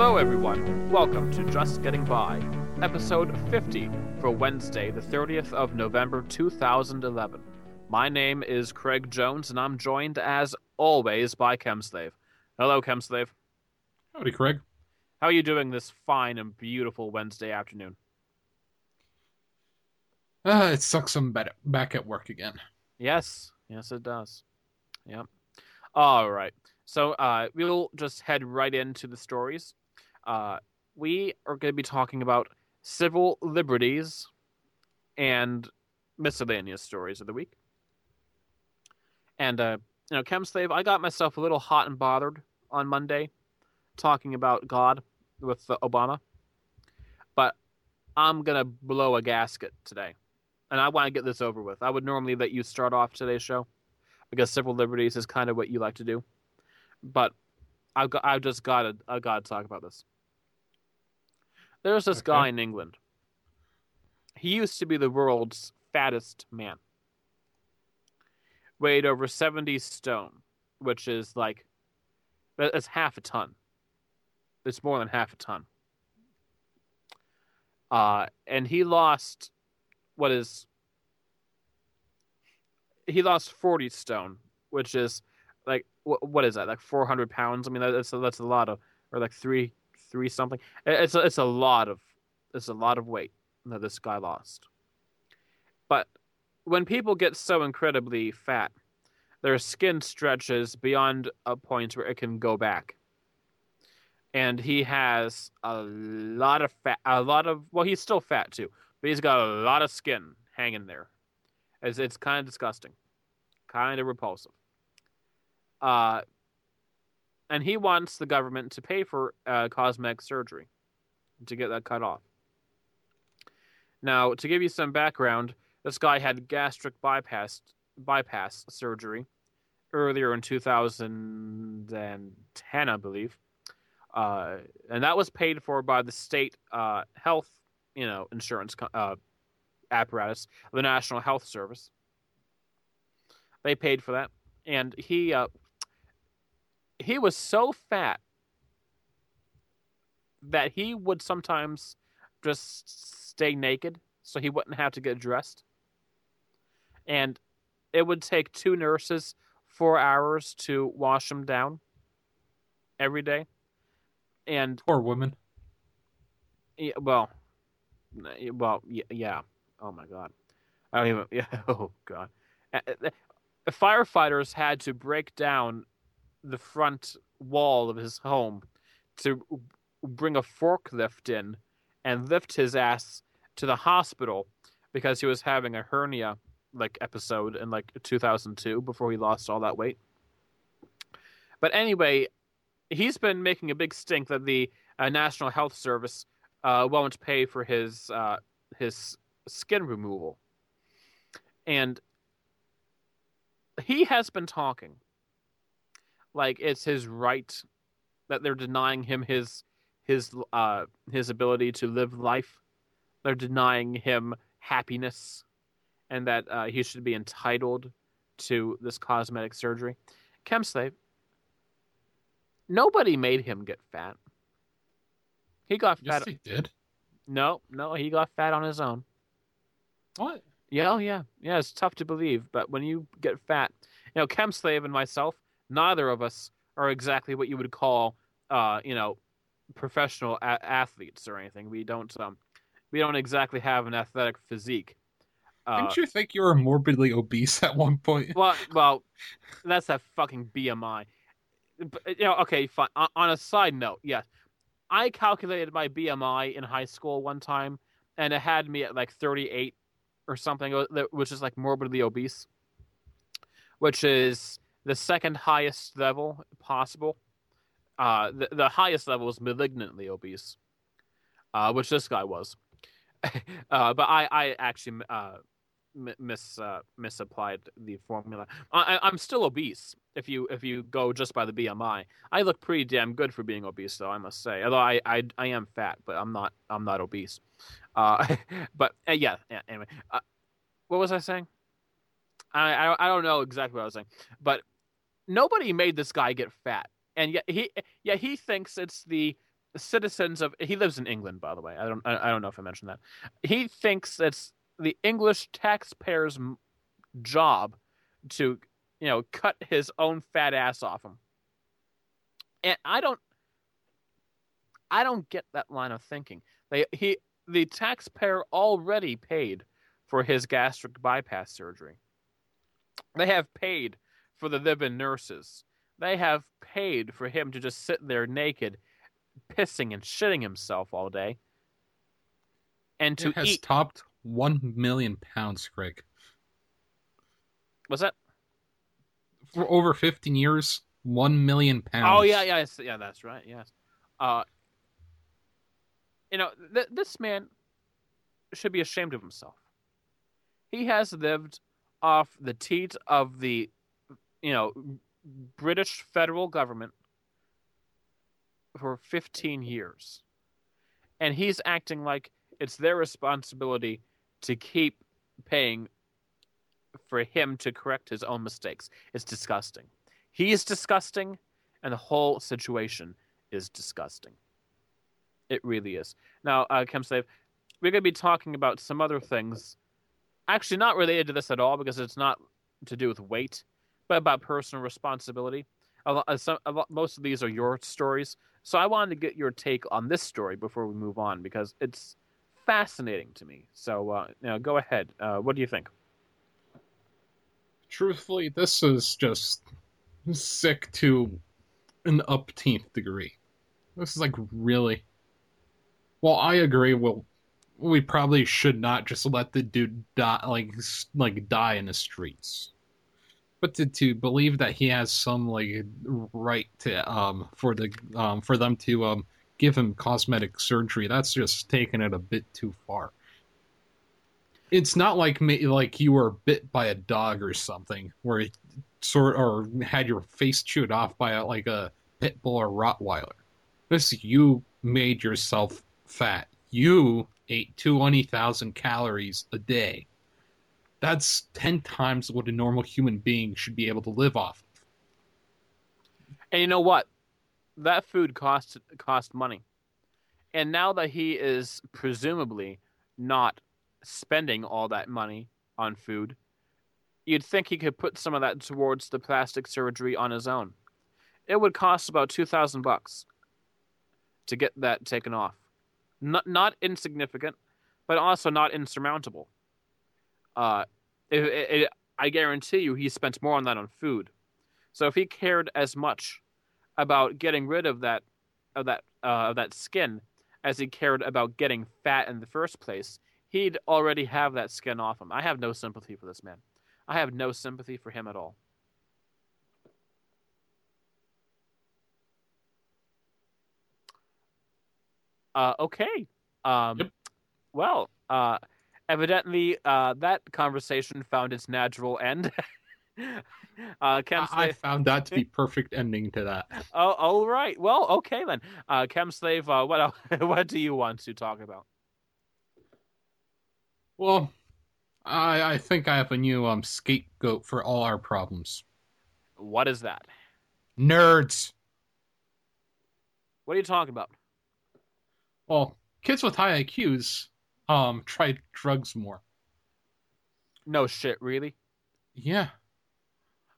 Hello, everyone. Welcome to Just Getting By, episode 50 for Wednesday, the 30th of November 2011. My name is Craig Jones, and I'm joined, as always, by Chemslave. Hello, Chemslave. Howdy, Craig. How are you doing this fine and beautiful Wednesday afternoon? Uh, it sucks I'm back at work again. Yes, yes, it does. Yep. All right. So uh, we'll just head right into the stories. Uh, we are going to be talking about civil liberties and miscellaneous stories of the week. And uh, you know, Chemslave, I got myself a little hot and bothered on Monday talking about God with uh, Obama, but I'm gonna blow a gasket today, and I want to get this over with. I would normally let you start off today's show because civil liberties is kind of what you like to do, but I've got, I've just got to I got to talk about this. There's this Okay. guy in England. He used to be the world's fattest man. Weighed over 70 stone, which is like that's half a ton. It's more than half a ton. Uh, and he lost what is he lost 40 stone, which is like wh- what is that? Like 400 pounds. I mean that's that's a lot of or like 3 3 something. It's a, it's a lot of it's a lot of weight that this guy lost. But when people get so incredibly fat, their skin stretches beyond a point where it can go back. And he has a lot of fat, a lot of well, he's still fat too, but he's got a lot of skin hanging there. It's it's kind of disgusting, kind of repulsive. Uh, and he wants the government to pay for uh, cosmetic surgery to get that cut off. Now, to give you some background, this guy had gastric bypass bypass surgery earlier in 2010, I believe, uh, and that was paid for by the state uh, health, you know, insurance uh, apparatus, the National Health Service. They paid for that, and he uh, he was so fat that he would sometimes just stay naked so he wouldn't have to get dressed. And it would take two nurses four hours to wash him down every day. And Poor women. yeah, well, well, yeah. Oh my god. I don't even. Yeah. Oh god. The firefighters had to break down the front wall of his home to bring a forklift in and lift his ass to the hospital because he was having a hernia like episode in like 2002 before he lost all that weight. But anyway, he's been making a big stink that the uh, National Health Service uh, won't pay for his uh, his skin removal, and he has been talking like it's his right that they're denying him his his uh his ability to live life. They're denying him happiness, and that uh, he should be entitled to this cosmetic surgery. Chemslave, nobody made him get fat. He got Yes, fat. they did. No, no, he got fat on his own. What? Yeah, oh yeah, yeah. It's tough to believe, but when you get fat, you know, Chemslave and myself, neither of us are exactly what you would call, uh, you know, professional a- athletes or anything. We don't, um, we don't exactly have an athletic physique. Uh, Didn't you think you were morbidly obese at one point? well, well, that's that fucking BMI. But, you know, okay, fine. On, on a side note, yes, I calculated my BMI in high school one time, and it had me at like 38 or something, uh, which is like morbidly obese, which is the second highest level possible. Uh, the, the highest level is malignantly obese, uh, which this guy was. uh, but I, I actually uh, mis uh, misapplied the formula. I, I'm still obese. If you if you go just by the BMI, I look pretty damn good for being obese, though I must say. Although I I, I am fat, but I'm not I'm not obese. Uh, but yeah, yeah. Anyway, what was I saying? I, I I don't know exactly what I was saying, but nobody made this guy get fat, and yet he yet he thinks it's the citizens of he lives in England, by the way. I don't I don't know if I mentioned that. He thinks it's the English taxpayer's job to you know cut his own fat ass off him, and I don't I don't get that line of thinking. They he the taxpayer already paid for his gastric bypass surgery. They have paid for the live-in nurses. They have paid for him to just sit there naked, pissing and shitting himself all day, and to it has eat. topped one million pounds, Craig. Was that? For over fifteen years, one million pounds. Oh yeah, yeah, yeah. That's right. Yes. Uh, you know, th- this man should be ashamed of himself. He has lived off the teat of the, you know, British federal government for 15 years. And he's acting like it's their responsibility to keep paying for him to correct his own mistakes. It's disgusting. He is disgusting, and the whole situation is disgusting. It really is. Now, uh, Chemslave, we're going to be talking about some other things, actually not related to this at all because it's not to do with weight, but about personal responsibility. A lot, uh, most of these are your stories, so I wanted to get your take on this story before we move on because it's fascinating to me. So, uh, know, go ahead. Uh, what do you think? Truthfully, this is just sick to an upteenth degree. This is like really. Well, I agree. Well, we probably should not just let the dude die, like like die in the streets. But to, to believe that he has some like right to um for the um for them to um give him cosmetic surgery, that's just taking it a bit too far. It's not like me like you were bit by a dog or something, where it sort or had your face chewed off by a, like a pit bull or Rottweiler. This you made yourself fat. You ate twenty thousand calories a day. That's ten times what a normal human being should be able to live off. of. And you know what? That food cost cost money. And now that he is presumably not spending all that money on food, you'd think he could put some of that towards the plastic surgery on his own. It would cost about two thousand bucks to get that taken off. Not not insignificant, but also not insurmountable. Uh, it, it, it, I guarantee you, he spent more on that on food. So if he cared as much about getting rid of that of that uh, of that skin as he cared about getting fat in the first place, he'd already have that skin off him. I have no sympathy for this man. I have no sympathy for him at all. Uh, okay. Um, Yep. Well, uh, evidently uh, that conversation found its natural end. uh, I, I found that to be perfect ending to that. Oh, all right. Well, okay then. Uh, Chem Slave, uh, what else, what do you want to talk about? Well, I I think I have a new um scapegoat for all our problems. What is that? Nerds. What are you talking about? Well, kids with high IQs um try drugs more. No shit, really? Yeah.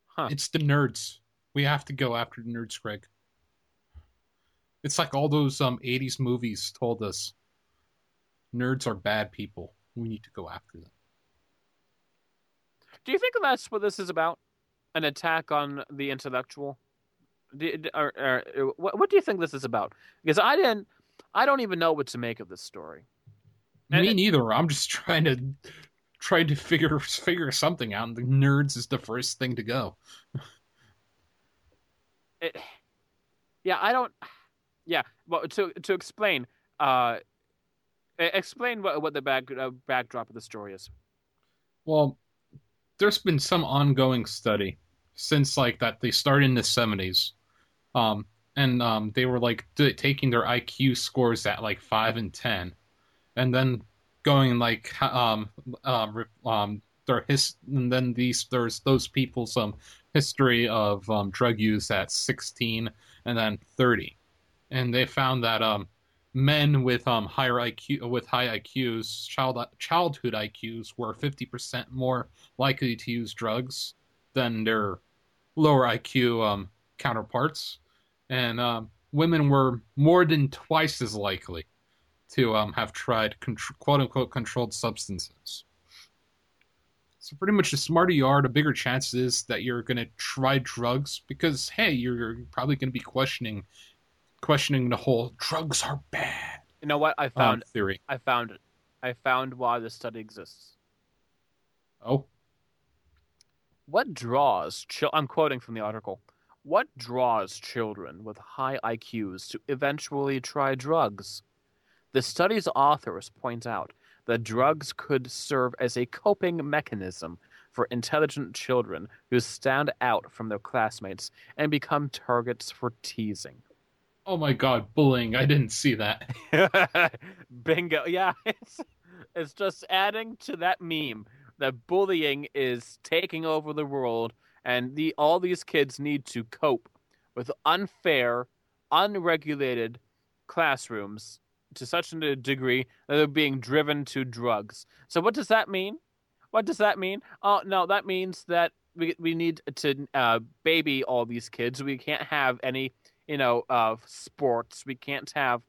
Huh. It's the nerds. We have to go after the nerds, Greg. It's like all those um 80s movies told us. Nerds are bad people. We need to go after them. Do you think that's what this is about? An attack on the intellectual? Do, do- or, or, what, what do you think this is about? Because I didn't, I don't even know what to make of this story. Me neither. I'm just trying to trying to figure figure something out. And the nerds is the first thing to go. It, yeah, I don't. Yeah, well, to to explain, uh, explain what what the back uh, backdrop of the story is. Well, there's been some ongoing study since like that they started in the 70s. Um and um they were like d- taking their IQ scores at like 5 and 10 and then going like um um um their his and then these there's those people's um history of um drug use at 16 and then 30. and they found that um, men with um, higher IQ with high IQs, child childhood IQs, were 50% more likely to use drugs than their lower IQ um, counterparts, and um, women were more than twice as likely to um, have tried quote unquote controlled substances. So pretty much the smarter you are, the bigger chances is that you're going to try drugs because hey, you're probably going to be questioning questioning the whole drugs are bad. You know what? I found um, theory. I found it. I found why this study exists. Oh. What draws? I'm quoting from the article. What draws children with high IQs to eventually try drugs? The study's authors point out that drugs could serve as a coping mechanism for intelligent children who stand out from their classmates and become targets for teasing. Oh my god, bullying. I didn't see that. Bingo. Yeah, it's it's just adding to that meme that bullying is taking over the world and the all these kids need to cope with unfair, unregulated classrooms to such a degree that they're being driven to drugs. So what does that mean? What does that mean? Oh no, that means that we we need to uh, baby all these kids. We can't have any, you know, uh, sports. We can't have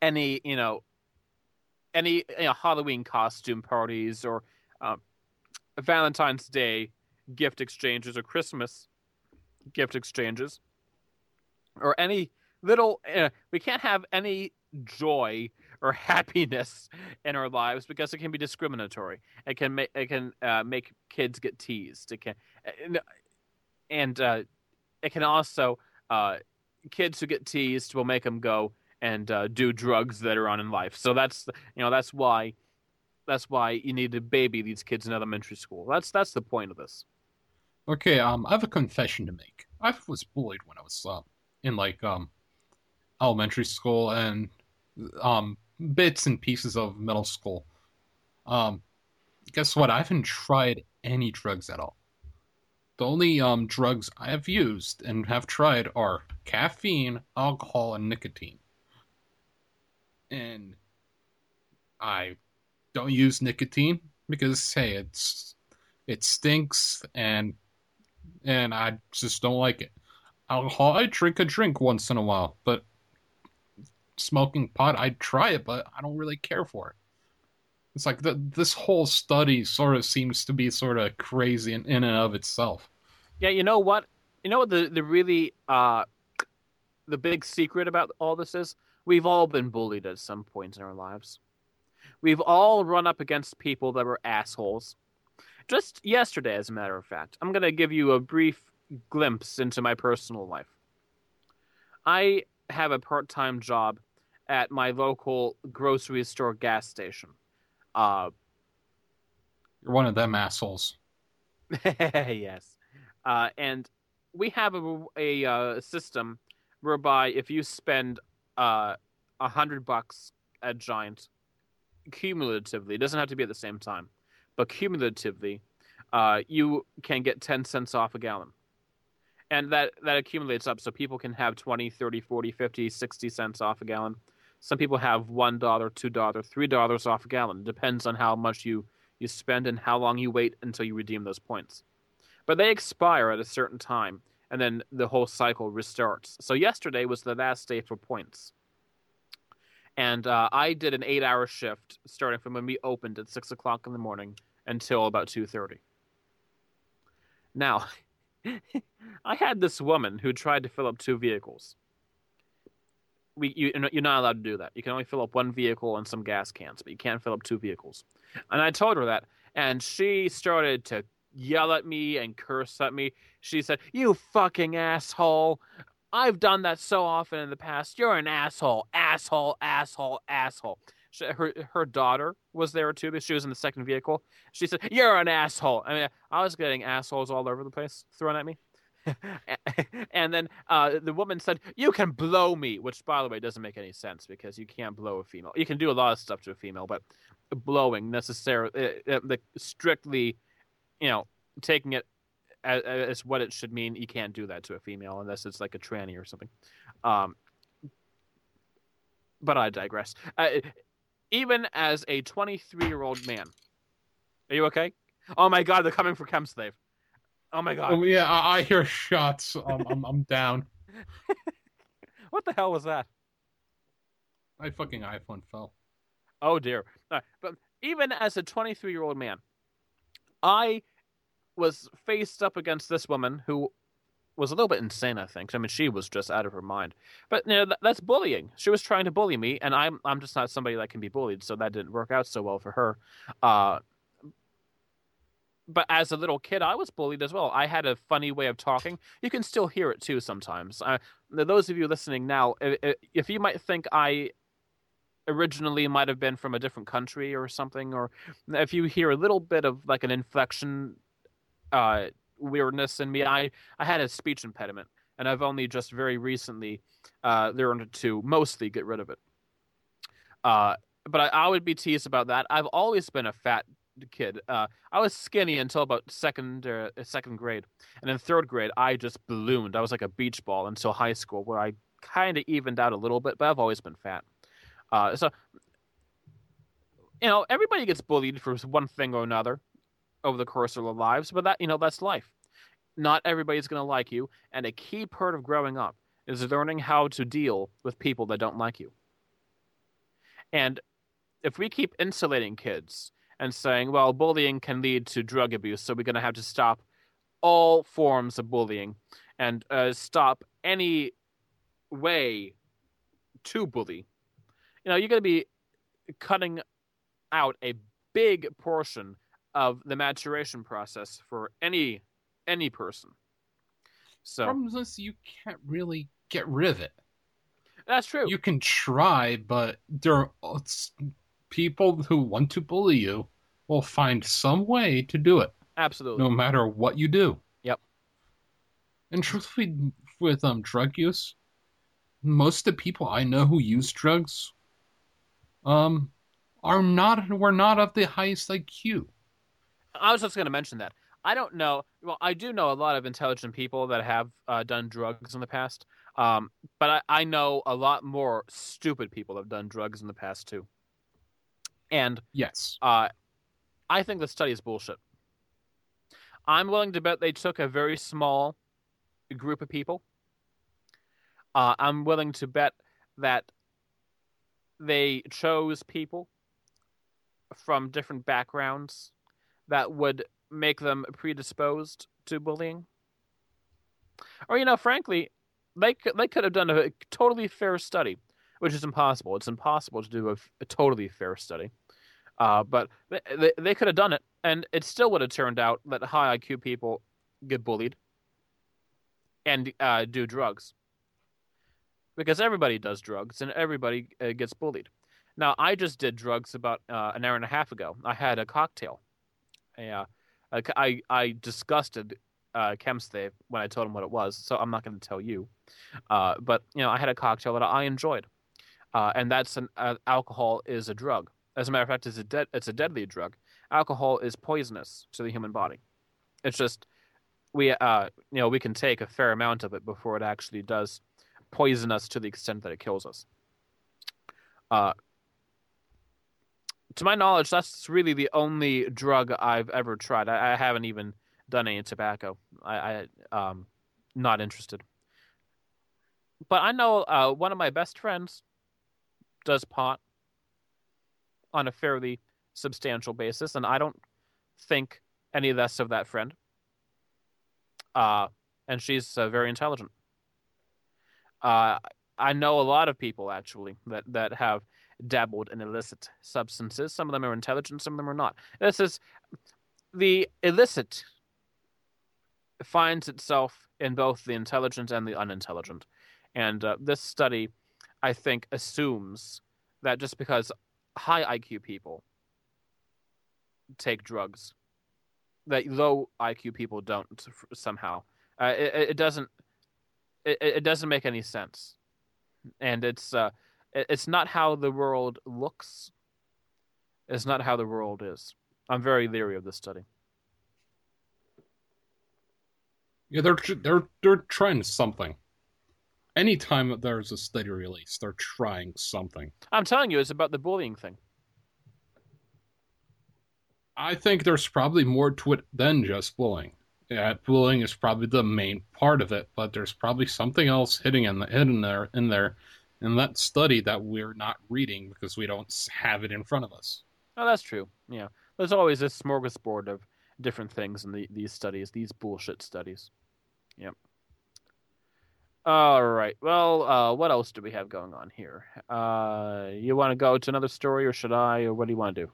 any, you know, any you know, Halloween costume parties or uh, Valentine's Day gift exchanges or Christmas gift exchanges or any little. Uh, we can't have any joy or happiness in our lives because it can be discriminatory. It can make it can uh, make kids get teased. It can and uh, it can also uh, kids who get teased will make them go and uh, do drugs later on in life. So that's you know that's why that's why you need to baby these kids in elementary school. That's that's the point of this. Okay, um, I have a confession to make. I was bullied when I was uh, in like um elementary school and um, bits and pieces of middle school. Um, guess what? I haven't tried any drugs at all. The only um, drugs I have used and have tried are caffeine, alcohol, and nicotine. And I don't use nicotine because hey, it's it stinks and and I just don't like it. Alcohol, I drink a drink once in a while, but smoking pot, I'd try it, but I don't really care for it. It's like the, this whole study sort of seems to be sort of crazy in, in and of itself. Yeah, you know what? You know what the the really uh, the big secret about all this is? We've all been bullied at some point in our lives. We've all run up against people that were assholes. Just yesterday, as a matter of fact, I'm going to give you a brief glimpse into my personal life. I have a part time job at my local grocery store gas station. Uh, You're one of them assholes. yes. Uh, and we have a, a uh, system whereby if you spend uh, a hundred bucks at Giant cumulatively, it doesn't have to be at the same time, but cumulatively, uh, you can get 10 cents off a gallon and that that accumulates up so people can have 20 30 40 50 60 cents off a gallon some people have one dollar two dollar three dollars off a gallon. It depends on how much you you spend and how long you wait until you redeem those points. But they expire at a certain time and then the whole cycle restarts. So yesterday was the last day for points. And uh, i did an eight hour shift starting from when we opened at six o'clock in the morning until about 2.30 now I had this woman who tried to fill up two vehicles. We, you, you're not allowed to do that. You can only fill up one vehicle and some gas cans, but you can't fill up two vehicles. And I told her that, and she started to yell at me and curse at me. She said, "You fucking asshole! I've done that so often in the past. You're an asshole, asshole, asshole, asshole." She, her her daughter was there too, but she was in the second vehicle. She said, "You're an asshole." I mean, I was getting assholes all over the place thrown at me. and then uh, the woman said, "You can blow me," which, by the way, doesn't make any sense because you can't blow a female. You can do a lot of stuff to a female, but blowing necessarily, uh, uh, strictly, you know, taking it as, as, what it should mean, you can't do that to a female unless it's like a tranny or something. Um, but I digress. Uh, even as a 23 year old man, are you okay? Oh my God, they're coming for Chemslave. Oh my God. Oh, yeah, I, I hear shots. Um, I'm, I'm down. what the hell was that? My fucking iPhone fell. Oh dear. Uh, but even as a 23 year old man, I was faced up against this woman who was a little bit insane. I think. I mean, she was just out of her mind. But you know, th- that's bullying. She was trying to bully me, and I'm I'm just not somebody that can be bullied, so that didn't work out so well for her. Uh, but as a little kid, I was bullied as well. I had a funny way of talking. You can still hear it too sometimes. Uh, those of you listening now, if, if you might think I originally might have been from a different country or something, or if you hear a little bit of like an inflection uh, weirdness in me, I I had a speech impediment, and I've only just very recently uh, learned to mostly get rid of it. Uh, but I, I would be teased about that. I've always been a fat kid. Uh, I was skinny until about second uh, second grade, and in third grade, I just ballooned. I was like a beach ball until high school, where I kind of evened out a little bit. But I've always been fat. Uh, so, you know, everybody gets bullied for one thing or another over the course of their lives, but that, you know, that's life. Not everybody's going to like you, and a key part of growing up is learning how to deal with people that don't like you. And if we keep insulating kids and saying, well, bullying can lead to drug abuse, so we're going to have to stop all forms of bullying and uh, stop any way to bully, you know, you're going to be cutting out a big portion of the maturation process for any any person. So problem is you can't really get rid of it. That's true. You can try, but there are people who want to bully you will find some way to do it. Absolutely. No matter what you do. Yep. And truthfully, with um drug use, most of the people I know who use drugs um, are not were not of the highest IQ. I was just going to mention that. I don't know. Well, I do know a lot of intelligent people that have uh, done drugs in the past, um, but I, I know a lot more stupid people that have done drugs in the past too. And yes, uh, I think the study is bullshit. I'm willing to bet they took a very small group of people. Uh, I'm willing to bet that they chose people from different backgrounds that would make them predisposed to bullying. Or, you know, frankly, they they could have done a totally fair study, which is impossible. It's impossible to do a, a totally fair study. Uh, but they, they, could have done it, and it still would have turned out that high IQ people get bullied and uh, do drugs because everybody does drugs and everybody uh, gets bullied. Now, I just did drugs about uh, an hour and a half ago. I had a cocktail. Yeah, I I disgusted uh, when I told him what it was, so I'm not going to tell you. Uh, but you know, I had a cocktail that I enjoyed, uh, and that's an uh, alcohol is a drug. As a matter of fact, it's a de- it's a deadly drug. Alcohol is poisonous to the human body. It's just we uh you know we can take a fair amount of it before it actually does poison us to the extent that it kills us. Uh, to my knowledge, that's really the only drug I've ever tried. I, I haven't even done any tobacco. I, I um not interested. But I know uh, one of my best friends does pot on a fairly substantial basis, and I don't think any less of that friend. Uh, and she's uh, very intelligent. Uh, I know a lot of people actually that that have dabbled in illicit substances. Some of them are intelligent, some of them are not. This is the illicit finds itself in both the intelligent and the unintelligent, and uh, this study, I think, assumes that just because high IQ people take drugs, that low IQ people don't somehow. Uh, it, it doesn't it, it doesn't make any sense, and it's uh, it's not how the world looks. It's not how the world is. I'm very leery of this study. Yeah, they're they're they're trying something. Anytime there's a study release, they're trying something. I'm telling you, it's about the bullying thing. I think there's probably more to it than just bullying. Yeah, bullying is probably the main part of it, but there's probably something else hidden in the, hidden there in there in that study that we're not reading because we don't have it in front of us. Oh, that's true. Yeah, there's always this smorgasbord of different things in the, these studies, these bullshit studies. Yep. All right. Well, uh, what else do we have going on here? Uh, you want to go to another story, or should I, or what do you want to do?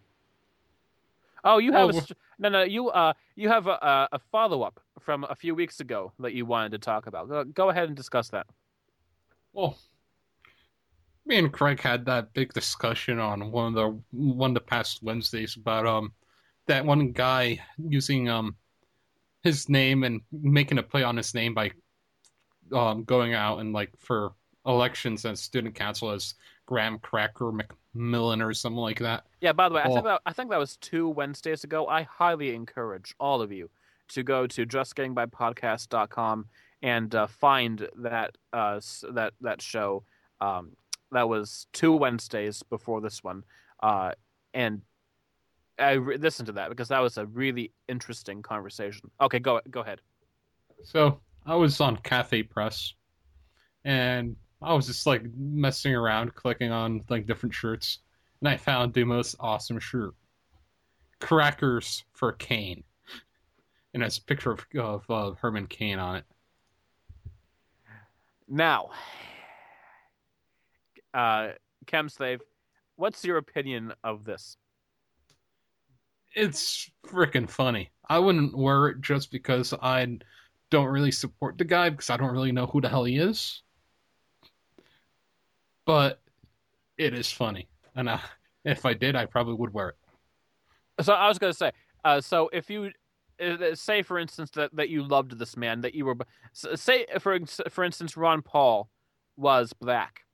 Oh, you have Oh, a st- no, no. You uh, you have a, a follow up from a few weeks ago that you wanted to talk about. Go, go ahead and discuss that. Well, me and Craig had that big discussion on one of the one of the past Wednesdays about um that one guy using um his name and making a play on his name by um going out and like for elections as student council as Graham Cracker McMillan or something like that. Yeah. By the way, I Oh. think that I think that was two Wednesdays ago. I highly encourage all of you to go to justgettingbypodcast.com and uh, find that uh, that that show. Um, that was two Wednesdays before this one, uh, and I re- listened to that because that was a really interesting conversation. Okay, go go ahead. So I was on Cafe Press, and I was just like messing around, clicking on like different shirts, and I found the most awesome shirt: crackers for Cain, and it's a picture of, of uh, Herman Cain on it. Now, uh, Chemslave, what's your opinion of this? It's freaking funny. I wouldn't wear it just because I don't really support the guy because I don't really know who the hell he is. But it is funny, and I, if I did, I probably would wear it. So I was going to say, uh, so if you uh, say, for instance, that, that you loved this man, that you were, say, for for instance, Ron Paul was black,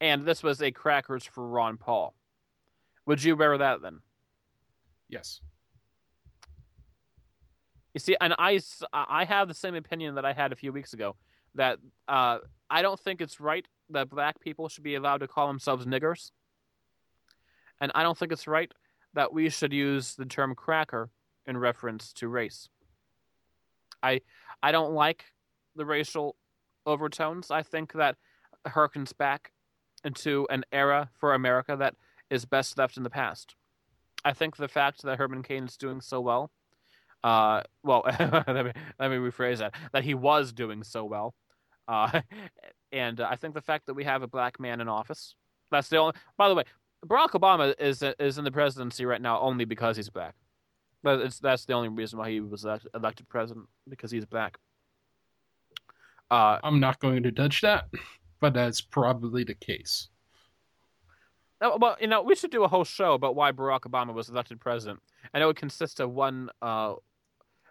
and this was a crackers for Ron Paul, would you wear that then? Yes. You see, and I, I have the same opinion that I had a few weeks ago that uh, I don't think it's right that black people should be allowed to call themselves niggers, and I don't think it's right that we should use the term cracker in reference to race. I I don't like the racial overtones. I think that harkens back into an era for America that is best left in the past. I think the fact that Herman Cain is doing so well uh, well, let me let me rephrase that. That he was doing so well, uh, and uh, I think the fact that we have a black man in office. That's the only. By the way, Barack Obama is is in the presidency right now only because he's black. But it's that's the only reason why he was elected president because he's black. Uh, I'm not going to touch that, but that's probably the case. well, you know, we should do a whole show about why Barack Obama was elected president, and it would consist of one uh,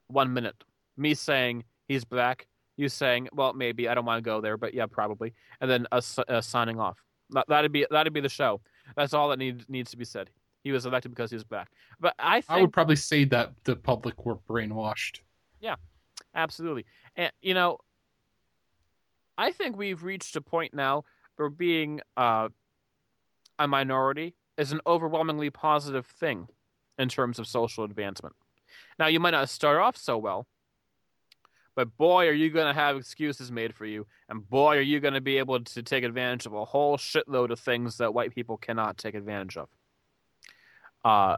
one minute. Me saying he's black, you saying, well, maybe I don't want to go there, but yeah, probably, and then us uh, signing off. That, that'd be that'd be the show. That's all that needs needs to be said. He was elected because he was black. But I think I would probably say that the public were brainwashed. Yeah, absolutely, and you know, I think we've reached a point now where being uh, a minority is an overwhelmingly positive thing in terms of social advancement. Now, you might not start off so well, but boy, are you going to have excuses made for you, and boy, are you going to be able to take advantage of a whole shitload of things that white people cannot take advantage of. Uh,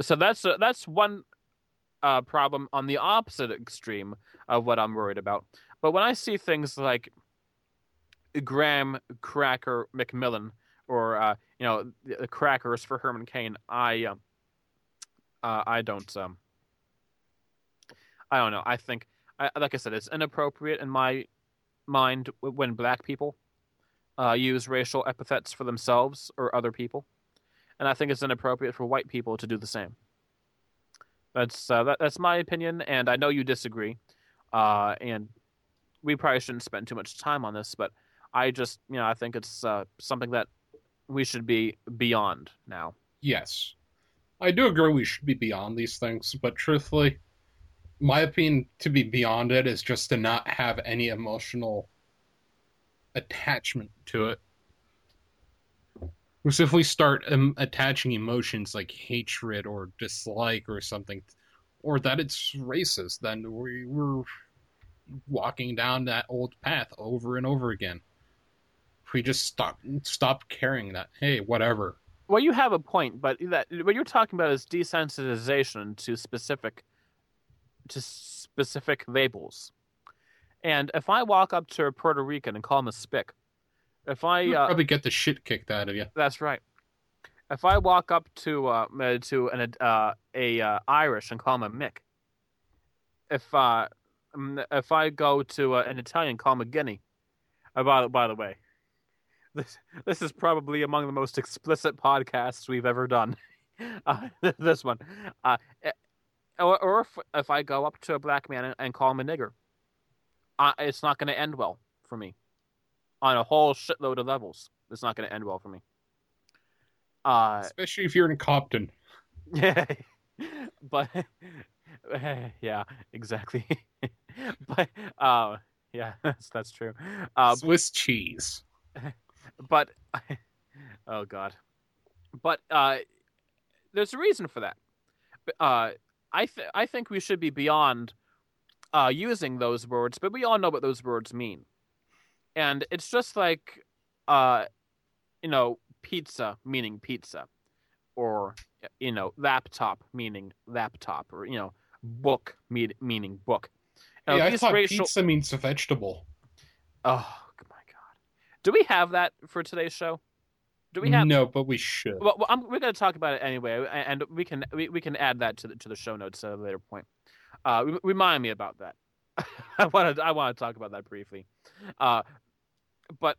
so that's uh, that's one uh, problem on the opposite extreme of what I'm worried about. But when I see things like Graham Cracker McMillan or uh, you know the, the crackers for Herman Cain, I uh, I don't um I don't know. I think I, like I said, it's inappropriate in my mind when black people uh, use racial epithets for themselves or other people, and I think it's inappropriate for white people to do the same. That's uh, that, that's my opinion, and I know you disagree. Uh, and we probably shouldn't spend too much time on this, but I just you know I think it's uh, something that we should be beyond now. Yes. I do agree we should be beyond these things, but truthfully, my opinion to be beyond it is just to not have any emotional attachment to it. Because if we start um, attaching emotions like hatred or dislike or something, or that it's racist, then we, we're walking down that old path over and over again. If we just stop stop caring that, hey, whatever. Well, you have a point, but that what you're talking about is desensitization to specific to specific labels. And if I walk up to a Puerto Rican and call him a spick, if I You'd uh, probably get the shit kicked out of you. that's right. If I walk up to uh, uh, to an uh, a uh, Irish and call him a Mick, if uh, if I go to uh, an Italian, call him a Guinea. Uh, by, by the way, this this is probably among the most explicit podcasts we've ever done. Uh, this one, uh, eh, or, or if, if I go up to a black man and, and call him a nigger, uh, it's not going to end well for me. On a whole shitload of levels, it's not going to end well for me. Uh, Especially if you're in Compton. yeah, but yeah, exactly. but uh, yeah, that's that's true. Uh, Swiss cheese. But oh god, but uh, there's a reason for that. Uh, I th- I think we should be beyond uh, using those words, but we all know what those words mean, and it's just like uh, you know, pizza meaning pizza, or you know, laptop meaning laptop, or you know, book me- meaning book. Know, Hey, I thought racial- pizza means a vegetable. Oh do we have that for today's show? Do we have? No, but we should. Well, I'm, we're going to talk about it anyway, and we can we, we can add that to the to the show notes at a later point. Uh, remind me about that. I want to I want to talk about that briefly. Uh, but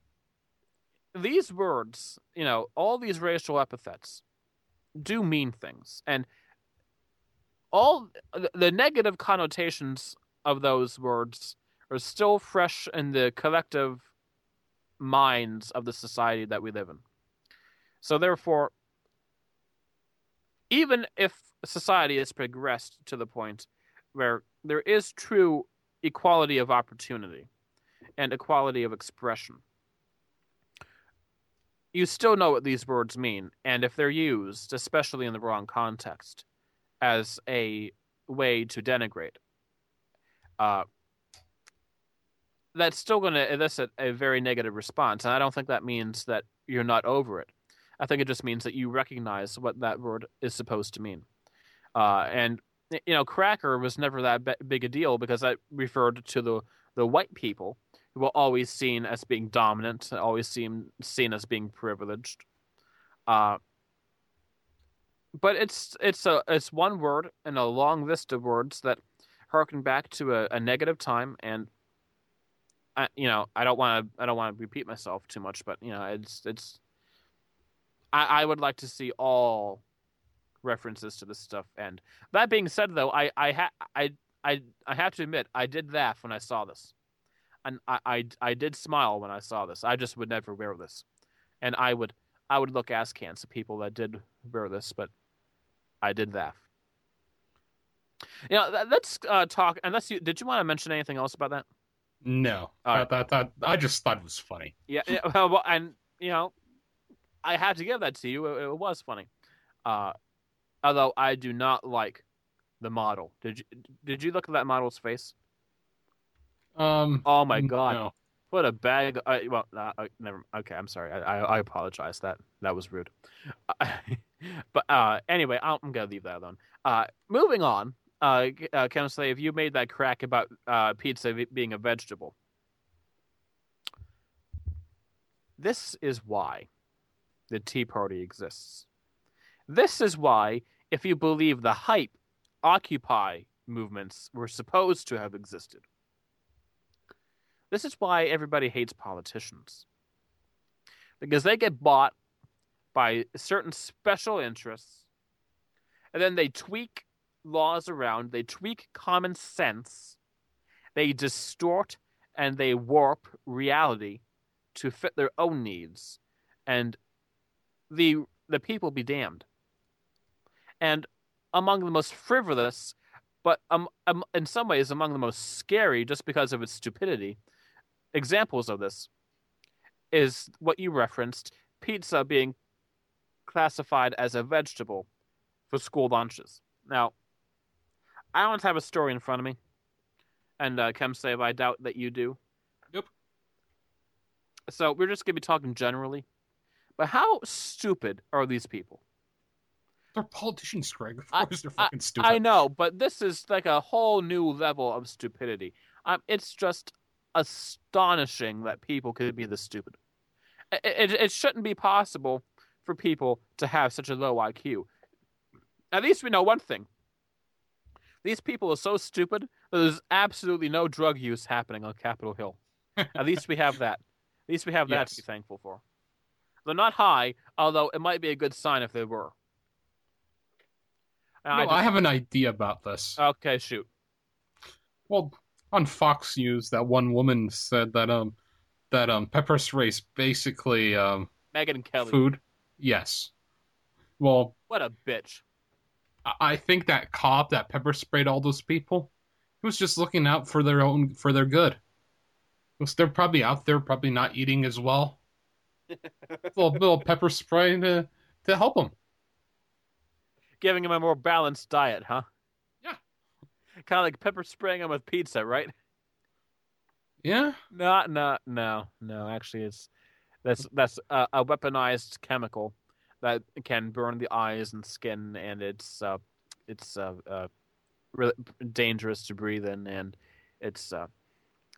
these words, you know, all these racial epithets do mean things, and all the- the negative connotations of those words are still fresh in the collective minds of the society that we live in. So therefore, even if society has progressed to the point where there is true equality of opportunity and equality of expression, you still know what these words mean, and if they're used, especially in the wrong context, as a way to denigrate, uh, that's still going to elicit a very negative response. And I don't think that means that you're not over it. I think it just means that you recognize what that word is supposed to mean. Uh, and you know, cracker was never that big a deal because that referred to the the white people who were always seen as being dominant, always seen seen as being privileged. Uh, but it's it's a it's one word in a long list of words that harken back to a, a negative time and I, you know I don't want to I don't want to repeat myself too much but you know it's it's I, I would like to see all references to this stuff end. That being said, though, I I ha- I I I have to admit I did laugh when I saw this, and I, I I did smile when I saw this. I just would never wear this, and I would I would look askance at people that did wear this, but I did laugh. You know, let's uh, talk. Unless you did, you want to mention anything else about that? No, I, right. that I just thought it was funny. Yeah, yeah well, and you know, I had to give that to you. It, it was funny. Uh, although I do not like the model. Did you did you look at that model's face? Um, Oh my god! no. What a bag! Uh, well, uh, never. Okay, I'm sorry. I, I, I apologize. That that was rude. but uh, anyway, I'm gonna leave that alone. Uh, moving on. Uh, uh, you made that crack about uh, pizza being a vegetable. This is why the Tea Party exists. This is why, if you believe the hype, Occupy movements were supposed to have existed. This is why everybody hates politicians. Because they get bought by certain special interests, and then they tweak laws around, they tweak common sense, they distort and they warp reality to fit their own needs, and the the people be damned. And among the most frivolous, but um, um, in some ways among the most scary, just because of its stupidity, examples of this is what you referenced pizza being classified as a vegetable for school lunches. Now, I don't have a story in front of me, and uh, Chemslave, I doubt that you do. Nope. So we're just going to be talking generally. But how stupid are these people? They're politicians, Greg. Of I- course they're fucking stupid. I know, but this is like a whole new level of stupidity. Um, it's just astonishing that people could be this stupid. It, it, it shouldn't be possible for people to have such a low IQ. At least we know one thing. These people are so stupid that there's absolutely no drug use happening on Capitol Hill. At least we have that. At least we have that to be thankful for. They're not high, although it might be a good sign if they were. No, I I, have an idea about this. Okay, shoot. well, on Fox News, that one woman said that um that um pepper spray basically um Megyn Kelly. food. Yes. Well, What a bitch. I- think that cop that pepper sprayed all those people, he was just looking out for their own for their good. Because they're probably out there, probably not eating as well. little little pepper spray to to help them. Giving them a more balanced diet, huh? Yeah. Kind of like pepper spraying them with pizza, right? Yeah. No, no, no, no. Actually, it's that's that's a, a weaponized chemical that can burn the eyes and skin, and it's uh, it's uh, uh, really dangerous to breathe in, and it's uh,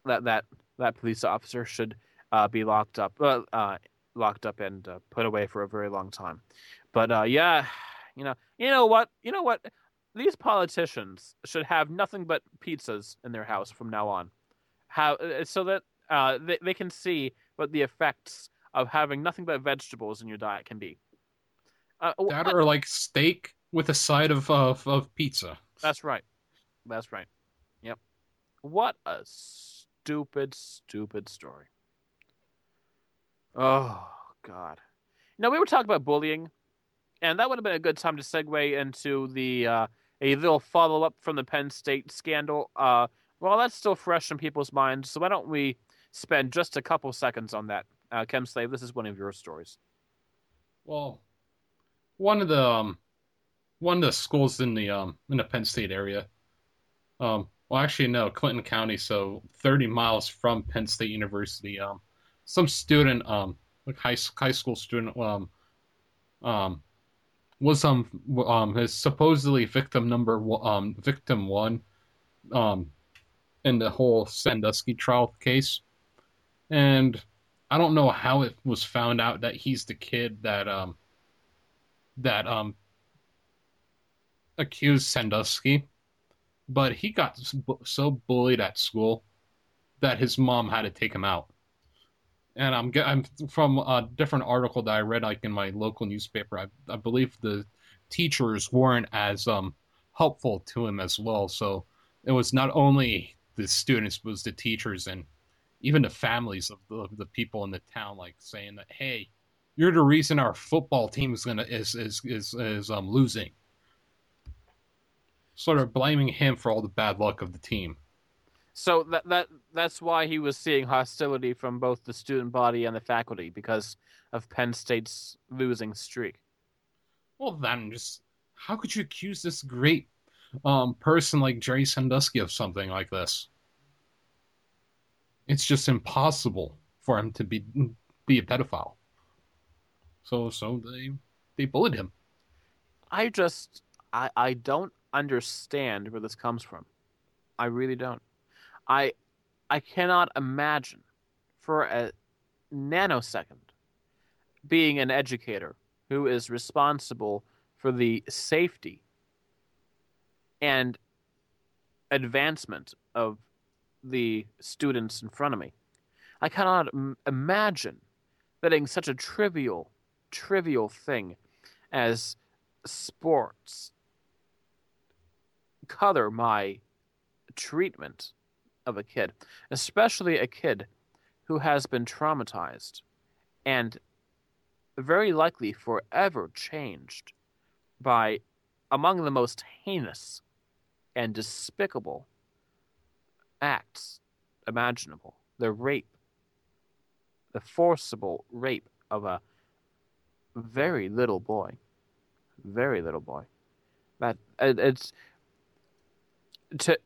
that that that police officer should uh, be locked up, uh, uh, locked up and uh, put away for a very long time. But uh, yeah, you know, you know what, you know what, these politicians should have nothing but pizzas in their house from now on how uh, so that uh, they, they can see what the effects of having nothing but vegetables in your diet can be. Uh, That or like steak with a side of of, of pizza. That's right. That's right. Yep. What a stupid, stupid story. Oh God. Now we were talking about bullying, and that would have been a good time to segue into the uh, a little follow up from the Penn State scandal. Uh, well, that's still fresh in people's minds, so why don't we spend just a couple seconds on that? Uh, Chemslave, this is one of your stories. Well, one of the um, one of the schools in the um in the Penn State area. Um, well, actually, no, Clinton County, so 30 miles from Penn State University. Um, some student, um, like high high school student, um, um, was um um is supposedly victim number one, um victim one, um, in the whole Sandusky trial case, and I don't know how it was found out that he's the kid that um that um accused Sandusky, but he got so bullied at school that his mom had to take him out. And I'm I'm from a different article that I read like in my local newspaper. I, I believe the teachers weren't as um helpful to him as well. So it was not only the students, but it was the teachers and even the families of the, of the people in the town, like saying that, "Hey, you're the reason our football team is gonna is is is, is um losing." Sort of blaming him for all the bad luck of the team. So that that that's why he was seeing hostility from both the student body and the faculty because of Penn State's losing streak. Well, then, just how could you accuse this great um person like Jerry Sandusky of something like this? It's just impossible for him to be be a pedophile. So so they they bullied him. I just I I don't understand where this comes from. I really don't. I I cannot imagine for a nanosecond being an educator who is responsible for the safety and advancement of the students in front of me. I cannot im- imagine letting such a trivial, trivial thing as sports color my treatment of a kid, especially a kid who has been traumatized and very likely forever changed by among the most heinous and despicable acts imaginable. The rape the forcible rape of a very little boy, very little boy. That it, it's to.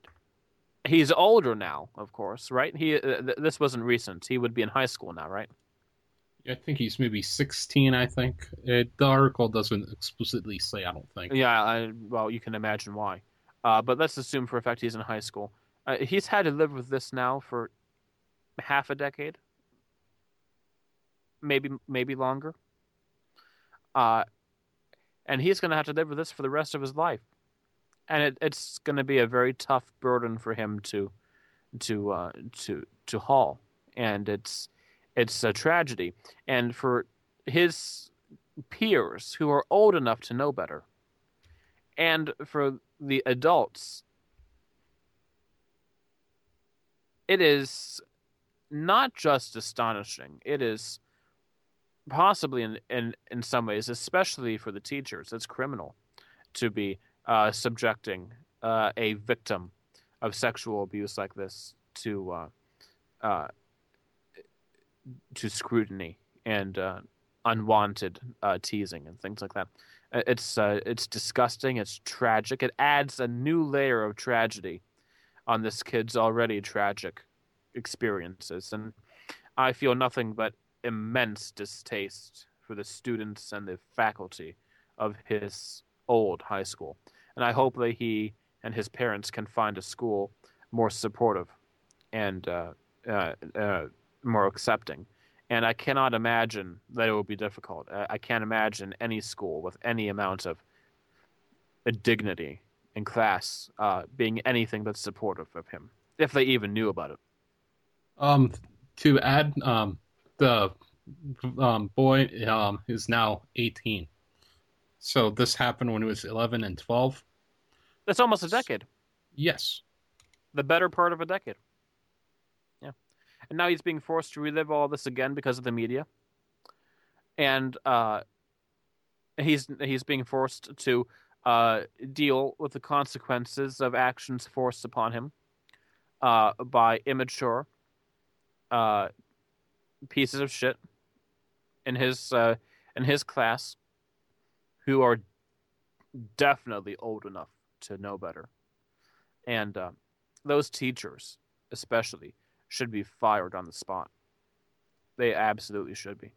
He's older now, of course, right? He uh, th- this wasn't recent. He would be in high school now, right? I think he's maybe 16. I think it, the article doesn't explicitly say. I don't think. Yeah, I, well, you can imagine why. Uh, but let's assume for a fact he's in high school. Uh, he's had to live with this now for half a decade, maybe maybe longer. Uh, and he's going to have to live with this for the rest of his life, and it, it's going to be a very tough burden for him to to uh, to to haul, and it's it's a tragedy, and for his peers who are old enough to know better, and for the adults, it is not just astonishing. It is possibly in, in, in some ways, especially for the teachers, it's criminal to be uh, subjecting uh, a victim of sexual abuse like this to uh, uh to scrutiny and uh, unwanted uh, teasing and things like that. It's it's disgusting. It's tragic. It adds a new layer of tragedy on this kid's already tragic experiences, and I feel nothing but immense distaste for the students and the faculty of his old high school. And I hope that he and his parents can find a school more supportive and uh, uh, uh, more accepting. And I cannot imagine that it will be difficult. I can't imagine any school with any amount of dignity in class uh, being anything but supportive of him, if they even knew about it. Um, to add, um, the um, boy um, is now 18. So this happened when he was 11 and 12. That's almost a decade. Yes. The better part of a decade. Yeah. And now he's being forced to relive all this again because of the media. And uh, he's he's being forced to uh, deal with the consequences of actions forced upon him uh, by immature uh, pieces of shit in his uh, in his class who are definitely old enough to know better, and uh, those teachers especially should be fired on the spot. They absolutely should be.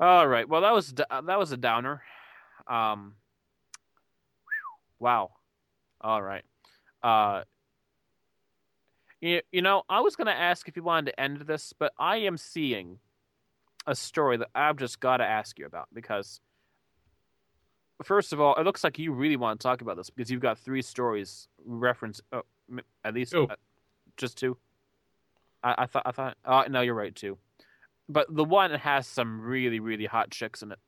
All right. Well, that was that was a downer. Um, wow. All right. Uh, you, you know, I was going to ask if you wanted to end this, but I am seeing a story that I've just got to ask you about because, first of all, it looks like you really want to talk about this because you've got three stories reference, oh, at least oh. uh, just two. I, I thought, I thought, oh, no, you're right, two. But the one has some really, really hot chicks in it.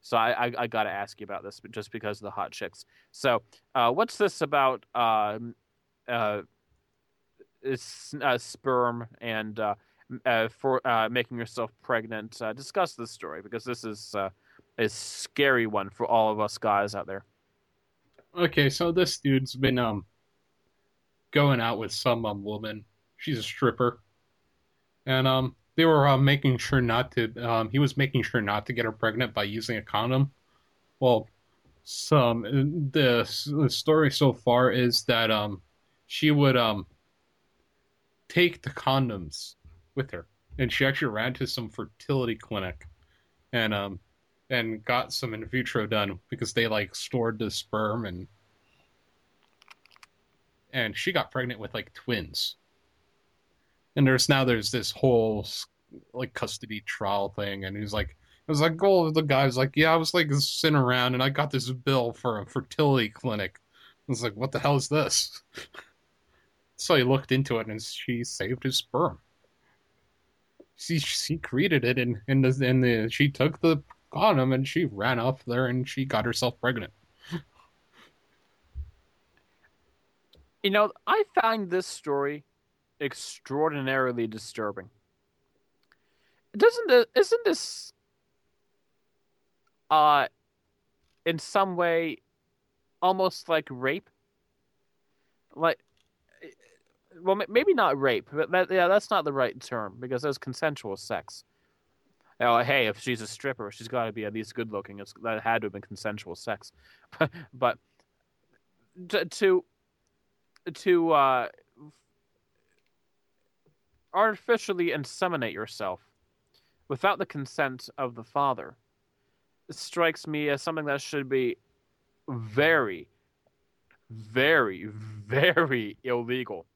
So I, I, I got to ask you about this, just because of the hot chicks. So, uh, what's this about? Uh, uh, sperm and uh, uh, for uh, making yourself pregnant. Discuss this story because this is a scary one for all of us guys out there. Okay, so this dude's been um going out with some um, woman. She's a stripper, and um they were making sure not to. Um, he was making sure not to get her pregnant by using a condom. Well, some the, the story so far is that um she would um take the condoms with her, and she actually ran to some fertility clinic, and um, and got some in vitro done because they like stored the sperm and and she got pregnant with like twins. And there's now there's this whole like custody trial thing, and he's like, it was like, oh, the guy's like, yeah, I was like sitting around and I got this bill for a fertility clinic. I was like, what the hell is this? So he looked into it, and she saved his sperm. She she created it, and and the, the, she took the condom, and she ran off there, and she got herself pregnant. You know, I find this story extraordinarily disturbing. Doesn't it, isn't this uh in some way almost like rape? Like well, maybe not rape, but that, yeah, that's not the right term because there's consensual sex. Oh, hey, if she's a stripper, she's got to be at least good looking. It's, that had to have been consensual sex, but to to, to uh, artificially inseminate yourself without the consent of the father strikes me as something that should be very, very, very illegal.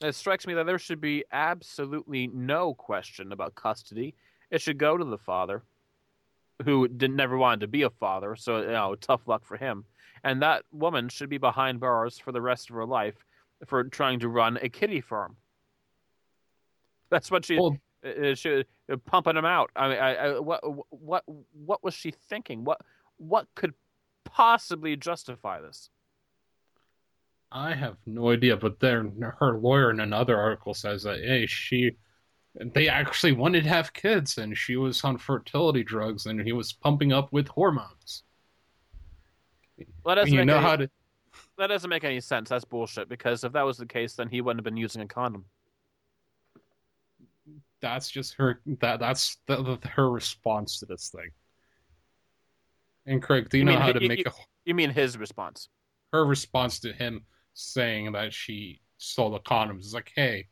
It strikes me that there should be absolutely no question about custody. It should go to the father, who didn't never wanted to be a father, so you know, tough luck for him. And that woman should be behind bars for the rest of her life for trying to run a kitty farm. That's what she Well, uh, she uh, pumping him out. I mean, I, I, what what what was she thinking? What what could possibly justify this? I have no idea, but then her lawyer in another article says that hey, she they actually wanted to have kids, and she was on fertility drugs, and he was pumping up with hormones. That doesn't you make know any, how to that doesn't make any sense. That's bullshit. Because if that was the case, then he wouldn't have been using a condom. that's just her that that's the, the, her response to this thing. And Craig, do you, You know mean how to you- make a, You mean his response? her response to him saying that she stole the condoms It's like, hey,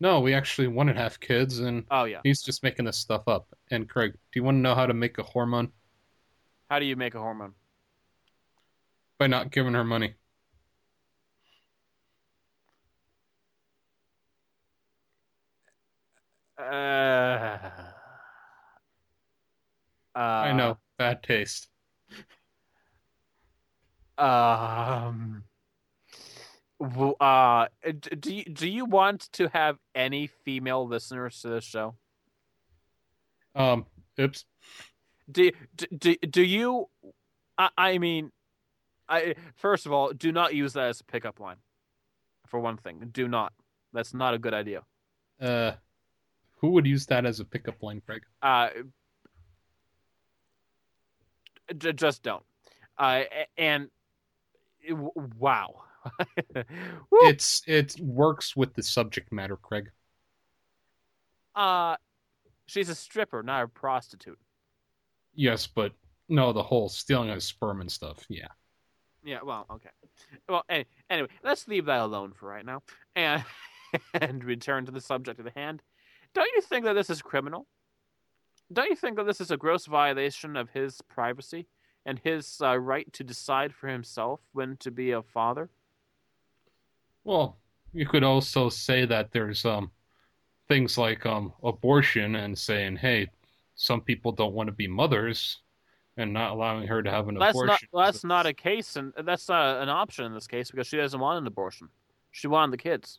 no, we actually wanted to have kids, and Oh yeah. he's just making this stuff up. And Craig, do you want to know how to make a hormone How do you make a hormone? by not giving her money? Uh, uh, I know, bad taste. Um. Uh, do you, do you want to have any female listeners to this show? Um, oops. Do do do, you? I, I mean, I first of all, do not use that as a pickup line. For one thing, do not. That's not a good idea. Uh, who would use that as a pickup line, Craig? Uh, j- just don't. Uh, and w- wow. Woo. It's it works with the subject matter, Craig. uh, she's a stripper, not a prostitute. Yes, but no, the whole stealing of sperm and stuff. Yeah. Yeah, well, okay. Well, any, anyway, let's leave that alone for right now, and and return to the subject at hand. Don't you think that this is criminal? Don't you think that this is a gross violation of his privacy and his uh, right to decide for himself when to be a father? Well, you could also say that there's um things like um abortion and saying, hey, some people don't want to be mothers, and not allowing her to have an That's not abortion. that's not a case, and that's not an option in this case because she doesn't want an abortion. She wanted the kids.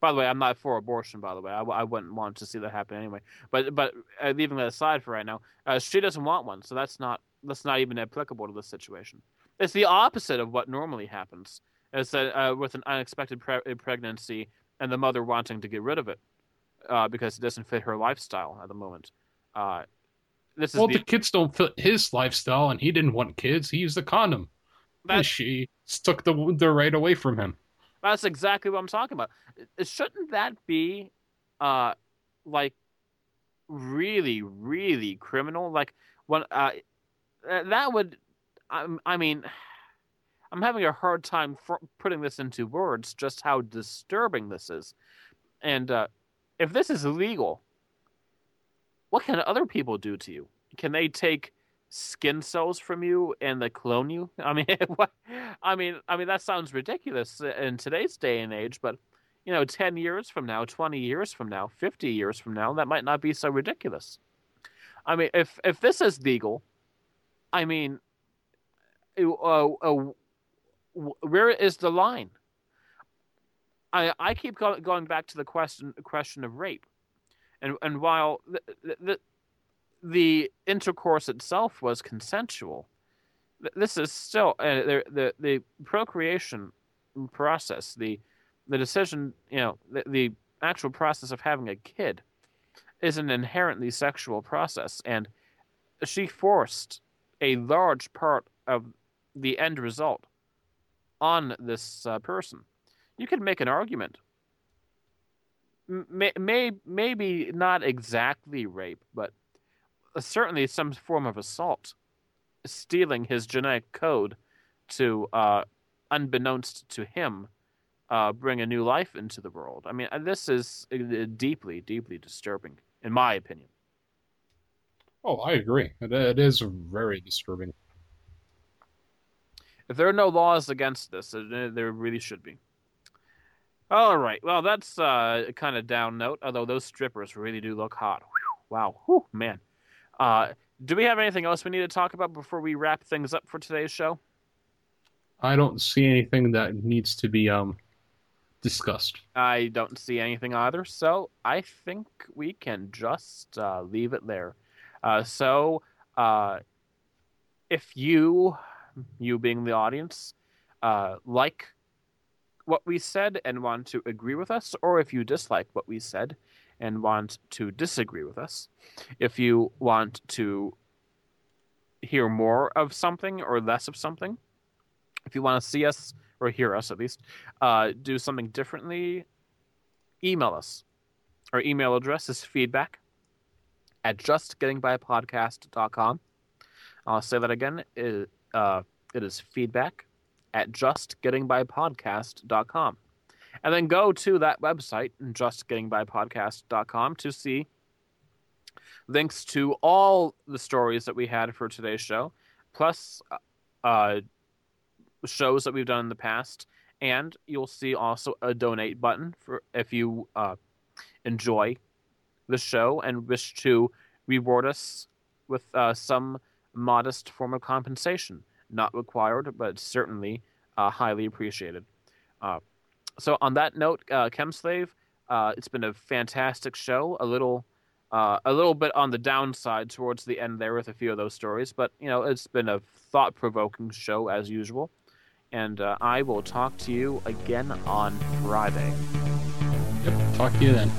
By the way, I'm not for abortion. By the way, I wouldn't want to see that happen anyway. But but uh, leaving that aside for right now, uh, she doesn't want one, so that's not that's not even applicable to this situation. It's the opposite of what normally happens. Is that uh, with an unexpected pre- pregnancy and the mother wanting to get rid of it uh, because it doesn't fit her lifestyle at the moment. Uh, this is well, the, the kids don't fit his lifestyle, and he didn't want kids. He used a condom. And she took the the right away from him. That's exactly what I'm talking about. Shouldn't that be, uh, like, really, really criminal? Like, when uh, that would, I, I mean, I'm having a hard time fr- putting this into words. Just how disturbing this is, and uh, if this is illegal, what can other people do to you? Can they take skin cells from you and they clone you? I mean, what? I mean, I mean that sounds ridiculous in today's day and age, but you know, ten years from now, twenty years from now, fifty years from now, that might not be so ridiculous. I mean, if if this is legal, I mean, uh, uh, where is the line? I I keep go- going back to the question question of rape, and and while the the, the intercourse itself was consensual, this is still uh, the the the procreation process, the the decision, you know, the, the actual process of having a kid is an inherently sexual process, and she forced a large part of the end result on this uh, person. you could make an argument. May, may, maybe not exactly rape, but certainly some form of assault, stealing his genetic code to, uh, unbeknownst to him, uh, bring a new life into the world. I mean, uh, this is uh, deeply, deeply disturbing, in my opinion. Oh, I agree. It is very disturbing. If there are no laws against this, there really should be. All right. Well, that's uh, a kind of down note. Although those strippers really do look hot. Whew, wow. Whew, man. Uh, do we have anything else we need to talk about before we wrap things up for today's show? I don't see anything that needs to be um discussed. I don't see anything either. So I think we can just uh, leave it there. Uh, so uh, if you, you being the audience, uh, like what we said and want to agree with us, or if you dislike what we said and want to disagree with us, if you want to hear more of something or less of something, if you want to see us or hear us at least uh, do something differently, email us. Our email address is feedback at justgettingbypodcast.com. I'll say that again. It, uh, it is feedback at justgettingbypodcast.com. And then go to that website, justgettingbypodcast.com, to see links to all the stories that we had for today's show, plus uh, shows that we've done in the past. And you'll see also a donate button for if you uh, enjoy the show and wish to reward us with uh, some modest form of compensation. Not required, but certainly uh, highly appreciated. Uh, so, on that note, uh, Chemslave, uh, it's been a fantastic show. A little, uh, a little bit on the downside towards the end there with a few of those stories, but you know, it's been a thought-provoking show as usual. And uh, I will talk to you again on Friday. Yep, talk to you then.